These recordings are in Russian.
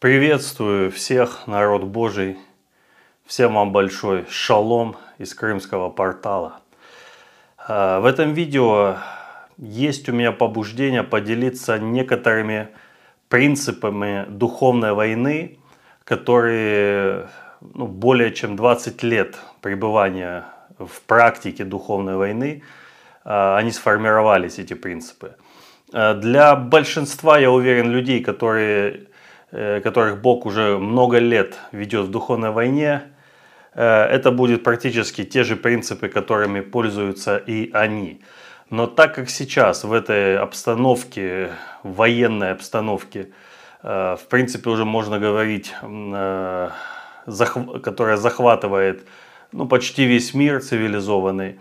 Приветствую всех, народ Божий. Всем вам большой шалом из крымского портала. А, в этом видео есть у меня побуждение поделиться некоторыми принципами духовной войны, которые ну, более чем 20 лет пребывания в практике духовной войны, а, они сформировались, эти принципы. А, для большинства, я уверен, людей, которые которых Бог уже много лет ведет в духовной войне, э, это будет практически те же принципы, которыми пользуются и они. Но так как сейчас в этой обстановке, военной обстановке, э, в принципе уже можно говорить, которая захватывает ну, почти весь мир цивилизованный, Э,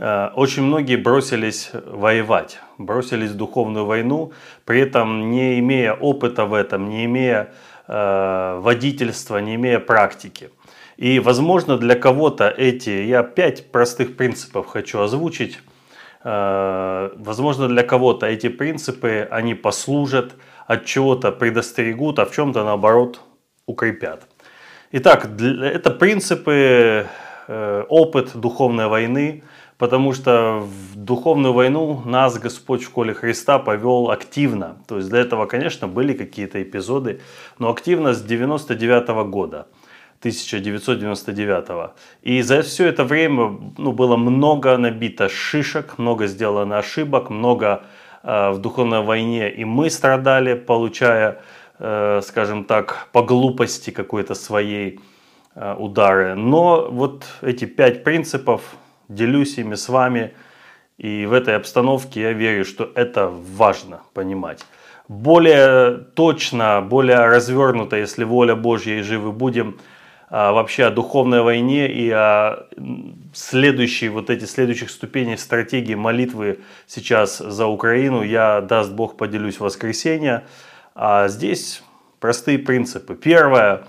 очень многие бросились воевать, бросились в духовную войну, при этом не имея опыта в этом, не имея э, водительства, не имея практики. И, возможно, для кого-то эти, я пять простых принципов хочу озвучить, э, возможно, для кого-то эти принципы, они послужат, от чего-то предостерегут, а в чем-то, наоборот, укрепят. Итак, это принципы, опыт духовной войны – потому что в духовную войну нас Господь в школе Христа повел активно. То есть до этого, конечно, были какие-то эпизоды, но активно с 99 -го года. 1999. И за все это время ну, было много набито шишек, много сделано ошибок, много э, в духовной войне и мы страдали, получая, э, скажем так, по глупости какой-то своей э, удары. Но вот эти пять принципов делюсь ими с вами. И в этой обстановке я верю, что это важно понимать. Более точно, более развернуто, если воля Божья и живы будем, а, вообще о духовной войне и о следующей, вот эти следующих ступенях стратегии молитвы сейчас за Украину, я, даст Бог, поделюсь в воскресенье. А здесь простые принципы. Первое,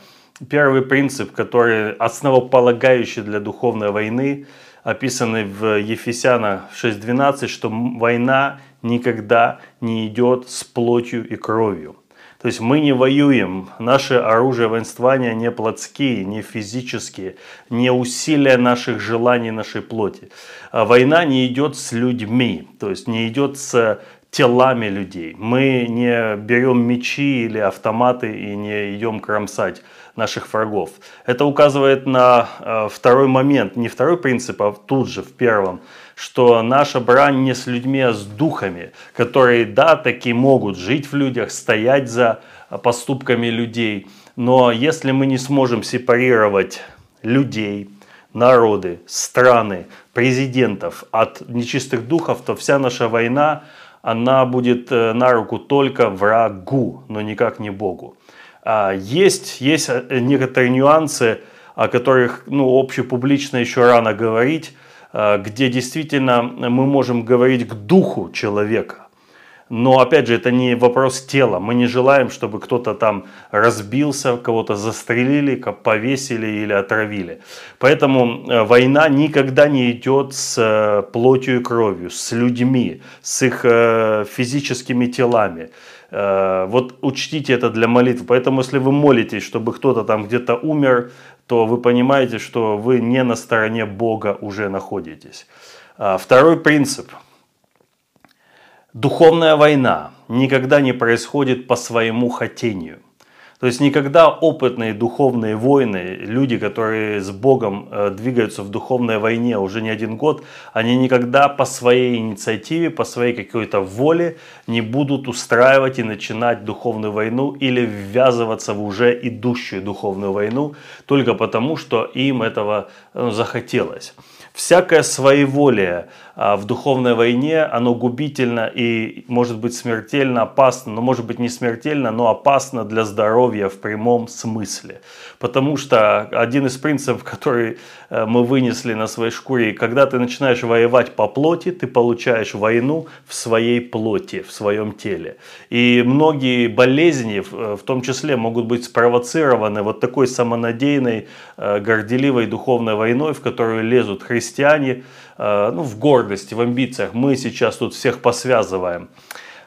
первый принцип, который основополагающий для духовной войны – описанный в Ефесяна 6.12, что война никогда не идет с плотью и кровью. То есть мы не воюем, наше оружие воинствования не плотские, не физические, не усилия наших желаний нашей плоти. А война не идет с людьми, то есть не идет с телами людей. Мы не берем мечи или автоматы и не идем кромсать наших врагов. Это указывает на э, второй момент, не второй принцип, а тут же в первом, что наша брань не с людьми, а с духами, которые, да, таки могут жить в людях, стоять за поступками людей. Но если мы не сможем сепарировать людей, народы, страны, президентов от нечистых духов, то вся наша война, она будет э, на руку только врагу, но никак не Богу. А, есть, есть э, некоторые нюансы, о которых ну, общепублично еще рано говорить, а, где действительно мы можем говорить к духу человека. Но опять же, это не вопрос тела. Мы не желаем, чтобы кто-то там разбился, кого-то застрелили, повесили или отравили. Поэтому э, война никогда не идет с э, плотью и кровью, с людьми, с их физическими телами. Э, вот учтите это для молитвы. Поэтому, если вы молитесь, чтобы кто-то там где-то умер, то вы понимаете, что вы не на стороне Бога уже находитесь. А, второй принцип. Духовная война никогда не происходит по своему хотению – то есть никогда опытные духовные воины, люди, которые с Богом э, двигаются в духовной войне уже не один год, они никогда по своей инициативе, по своей какой-то воле не будут устраивать и начинать духовную войну или ввязываться в уже идущую духовную войну только потому, что им этого ну, захотелось. Всякое своеволие а, в духовной войне, оно губительно и может быть смертельно опасно, но может быть не смертельно, но опасно для здоровья в прямом смысле. Потому что один из принципов, который мы вынесли на своей шкуре, когда ты начинаешь воевать по плоти, ты получаешь войну в своей плоти, в своем теле. И многие болезни, в том числе, могут быть спровоцированы вот такой самонадеянной, э, горделивой духовной войной, в которую лезут христиане, э, ну, в гордости, в амбициях. Мы сейчас тут всех посвязываем.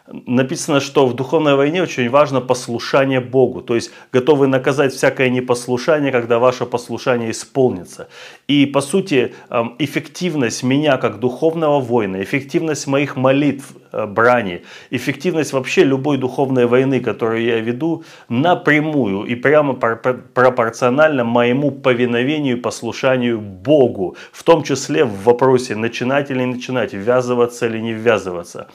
Написано, что в духовной войне очень важно послушание Богу. То есть готовы наказать всякое непослушание, когда ваше послушание исполнится. И по сути эм, эффективность меня как духовного воина, эффективность моих молитв, э, брани, эффективность вообще любой духовной войны, которую я веду, напрямую и прямо пропорционально моему повиновению и послушанию Богу. В том числе в вопросе начинать или не начинать, ввязываться или не ввязываться.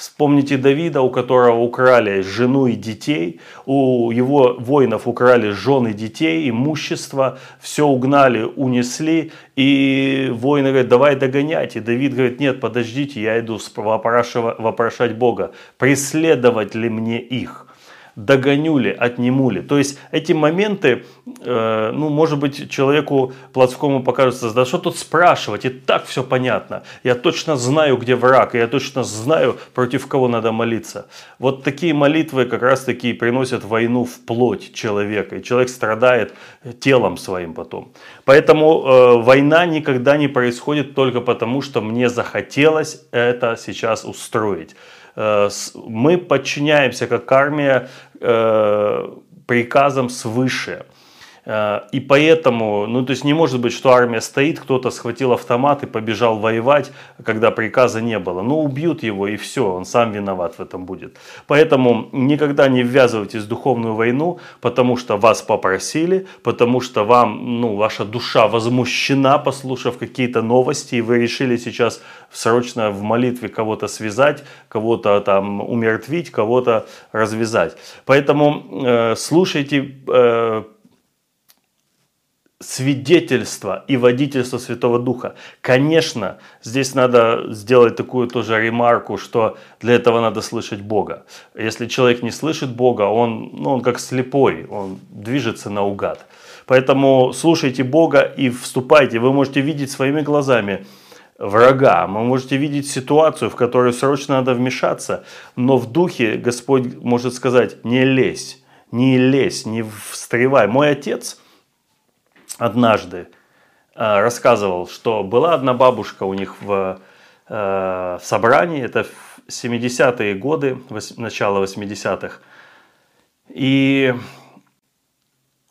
Вспомните Давида, у которого украли жену и детей, у его воинов украли жены, детей, имущество, все угнали, унесли, и воины говорят, давай догонять. И Давид говорит, нет, подождите, я иду вопрошать Бога, преследовать ли мне их догоню ли, отниму ли. То есть эти моменты, э, ну, может быть, человеку плотскому покажется, да что тут спрашивать, и так все понятно. Я точно знаю, где враг, и я точно знаю, против кого надо молиться. Вот такие молитвы как раз таки приносят войну в плоть человека, и человек страдает телом своим потом. Поэтому э, война никогда не происходит только потому, что мне захотелось это сейчас устроить. Э, мы подчиняемся как армия э, приказам свыше. Э, и поэтому, ну то есть не может быть, что армия стоит, кто-то схватил автомат и побежал воевать, когда приказа не было. Ну убьют его и все, он сам виноват в этом будет. Поэтому никогда не ввязывайтесь в духовную войну, потому что вас попросили, потому что вам, ну ваша душа возмущена, послушав какие-то новости, и вы решили сейчас срочно в молитве кого-то связать, кого-то там умертвить, кого-то развязать. Поэтому э, слушайте э, свидетельство и водительство Святого Духа. Конечно, здесь надо сделать такую тоже ремарку, что для этого надо слышать Бога. Если человек не слышит Бога, он, ну, он как слепой, он движется наугад. Поэтому слушайте Бога и вступайте. Вы можете видеть своими глазами врага, вы можете видеть ситуацию, в которой срочно надо вмешаться, но в духе Господь может сказать, не лезь, не лезь, не встревай. Мой отец – однажды э, рассказывал, что была одна бабушка у них в, э, в собрании, это 70-е годы, начало 80-х. И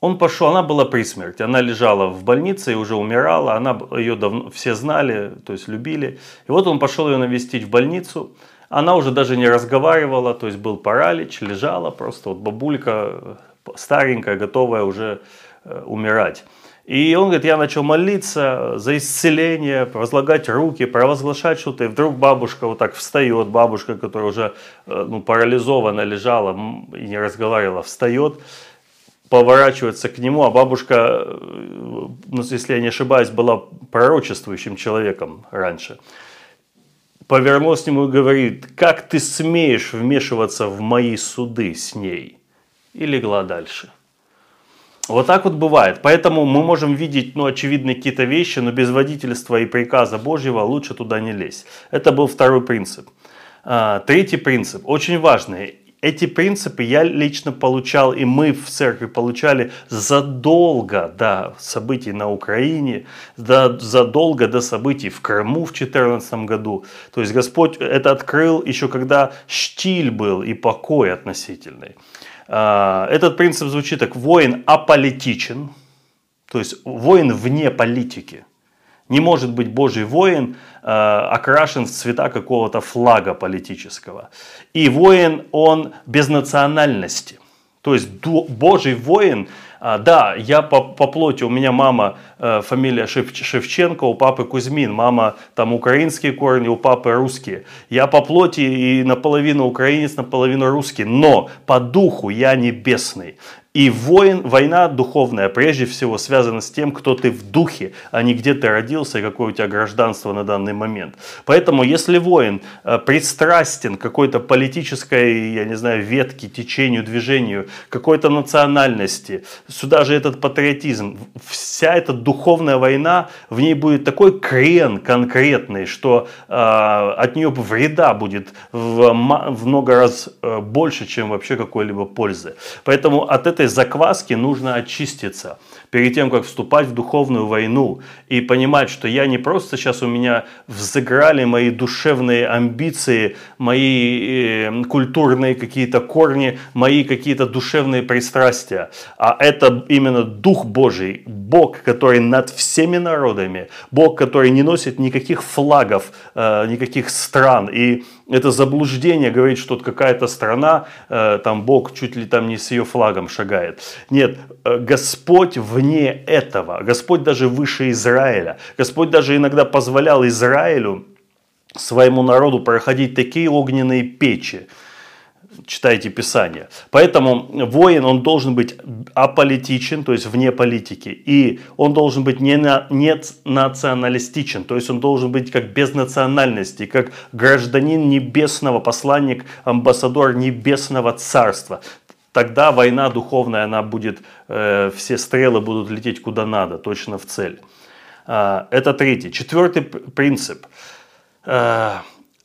он пошел, она была при смерти, она лежала в больнице и уже умирала, она, ее давно, все знали, то есть любили. И вот он пошел ее навестить в больницу, она уже даже не разговаривала, то есть был паралич, лежала просто, вот бабулька старенькая, готовая уже э, умирать. И он говорит, я начал молиться за исцеление, возлагать руки, провозглашать что-то. И вдруг бабушка вот так встает, бабушка, которая уже э, ну, парализована лежала и не разговаривала, встает, поворачивается к нему, а бабушка, э, ну, если я не ошибаюсь, была пророчествующим человеком раньше. Повернулась к нему и говорит, как ты смеешь вмешиваться в мои суды с ней? И легла дальше. Вот так вот бывает. Поэтому мы можем видеть, ну, очевидные какие-то вещи, но без водительства и приказа Божьего лучше туда не лезть. Это был второй принцип. А, третий принцип, очень важный. Эти принципы я лично получал, и мы в церкви получали задолго до событий на Украине, до, задолго до событий в Крыму в 2014 году. То есть Господь это открыл еще когда штиль был и покой относительный. А, этот принцип звучит так. Воин аполитичен, то есть воин вне политики. Не может быть Божий воин э, окрашен в цвета какого-то флага политического. И воин, он без национальности. То есть Божий воин да, я по, по плоти, у меня мама, э, фамилия Шев, Шевченко, у папы Кузьмин, мама там украинские корни, у папы русские. Я по плоти и наполовину украинец, наполовину русский, но по духу я небесный. И воин, война духовная прежде всего связана с тем, кто ты в духе, а не где ты родился и какое у тебя гражданство на данный момент. Поэтому если воин э, пристрастен какой-то политической, я не знаю, ветке, течению, движению, какой-то национальности, сюда же этот патриотизм, вся эта духовная война, в ней будет такой крен конкретный, что э, от нее вреда будет в, в много раз э, больше, чем вообще какой-либо пользы. Поэтому от этой закваски нужно очиститься перед тем, как вступать в духовную войну и понимать, что я не просто сейчас у меня взыграли мои душевные амбиции, мои э, культурные какие-то корни, мои какие-то душевные пристрастия, а это именно Дух Божий, Бог, который над всеми народами, Бог, который не носит никаких флагов, э, никаких стран. И это заблуждение говорит, что какая-то страна, э, там Бог чуть ли там не с ее флагом шагает. Нет, э, Господь вне этого. Господь даже выше Израиля. Господь даже иногда позволял Израилю, своему народу проходить такие огненные печи, читайте Писание. Поэтому воин, он должен быть аполитичен, то есть вне политики. И он должен быть не, на, не националистичен, то есть он должен быть как без национальности, как гражданин небесного, посланник, амбассадор небесного царства. Тогда война духовная, она будет, э, все стрелы будут лететь куда надо, точно в цель. Э, это третий. Четвертый принцип. Э,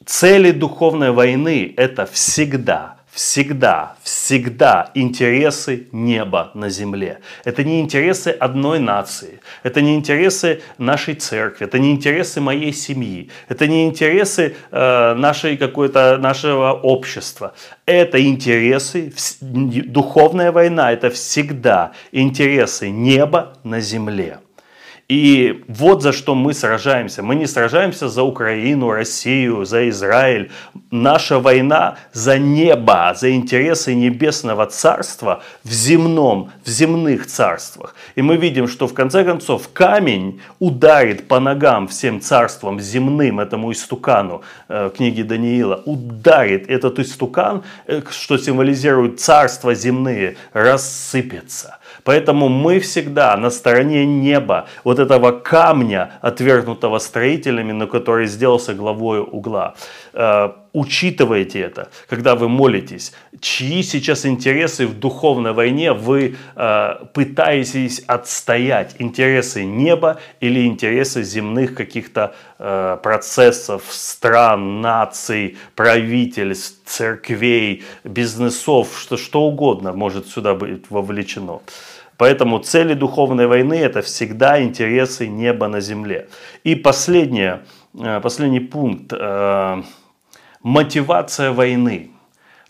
цели духовной войны – это всегда всегда, всегда интересы неба на земле. Это не интересы одной нации, это не интересы нашей церкви, это не интересы моей семьи, это не интересы э, нашей какой-то нашего общества. Это интересы, духовная война, это всегда интересы неба на земле. И вот за что мы сражаемся. Мы не сражаемся за Украину, Россию, за Израиль. Наша война за небо, за интересы небесного царства в земном, в земных царствах. И мы видим, что в конце концов камень ударит по ногам всем царствам земным, этому истукану э, книги Даниила, ударит этот истукан, э, что символизирует царства земные, рассыпется. Поэтому мы всегда на стороне неба, вот этого камня, отвергнутого строителями, но который сделался главой угла. Э, учитывайте это, когда вы молитесь, чьи сейчас интересы в духовной войне вы э, пытаетесь отстоять, интересы неба или интересы земных каких-то э, процессов, стран, наций, правительств, церквей, бизнесов, что, что угодно может сюда быть вовлечено. Поэтому цели духовной войны это всегда интересы неба на земле. И последнее, э, последний пункт. Э, мотивация войны.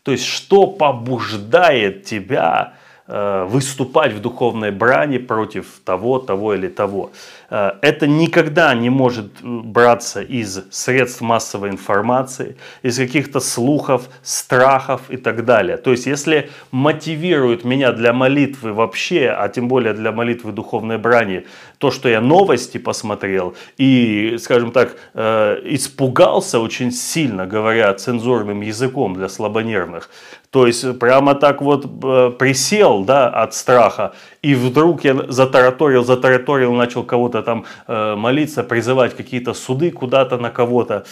То есть, что побуждает тебя выступать в духовной брани против того, того или того. Э, это никогда не может браться из средств массовой информации, из каких-то слухов, страхов и так далее. То есть, если мотивирует меня для молитвы вообще, а тем более для молитвы духовной брани, то, что я новости посмотрел и, скажем так, э, испугался очень сильно, говоря цензурным языком для слабонервных, то есть прямо так вот э, присел да, от страха, и вдруг я затараторил, затараторил, начал кого-то там э, молиться, призывать какие-то суды куда-то на кого-то.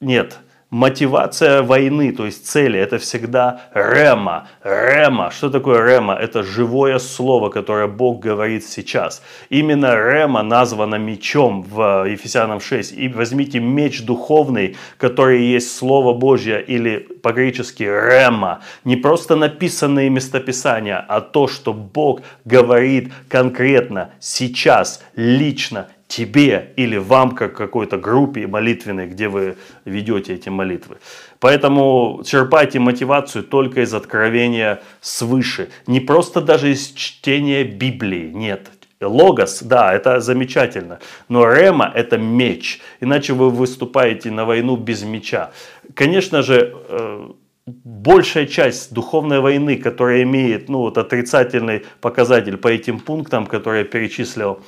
Нет, Мотивация войны, то есть цели, это всегда рема. Рема. Что такое рема? Это живое слово, которое Бог говорит сейчас. Именно рема названа мечом в Ефесянам 6. И возьмите меч духовный, который есть Слово Божье или по-гречески рема. Не просто написанные местописания, а то, что Бог говорит конкретно, сейчас, лично, тебе или вам, как какой-то группе молитвенной, где вы ведете эти молитвы. Поэтому черпайте мотивацию только из откровения свыше. Не просто даже из чтения Библии, нет. Логос, да, это замечательно, но рема – это меч, иначе вы выступаете на войну без меча. Конечно же, э, большая часть духовной войны, которая имеет ну, вот, отрицательный показатель по этим пунктам, которые я перечислил,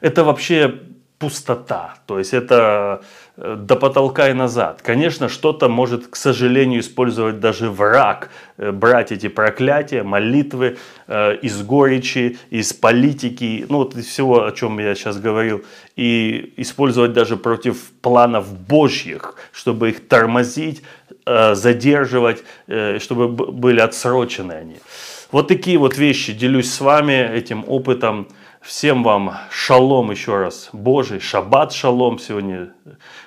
это вообще пустота, то есть это э, до потолка и назад. Конечно, что-то может, к сожалению, использовать даже враг, э, брать эти проклятия, молитвы э, из горечи, из политики, ну вот из всего, о чем я сейчас говорил, и использовать даже против планов Божьих, чтобы их тормозить, задерживать, чтобы были отсрочены они. Вот такие вот вещи делюсь с вами этим опытом. Всем вам шалом еще раз Божий, шаббат шалом сегодня.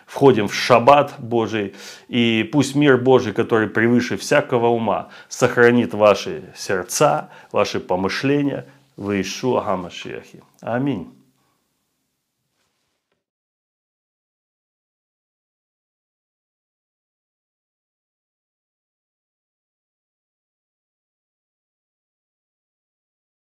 Входим в шаббат Божий. И пусть мир Божий, который превыше всякого ума, сохранит ваши сердца, ваши помышления в Ишуа. Аминь.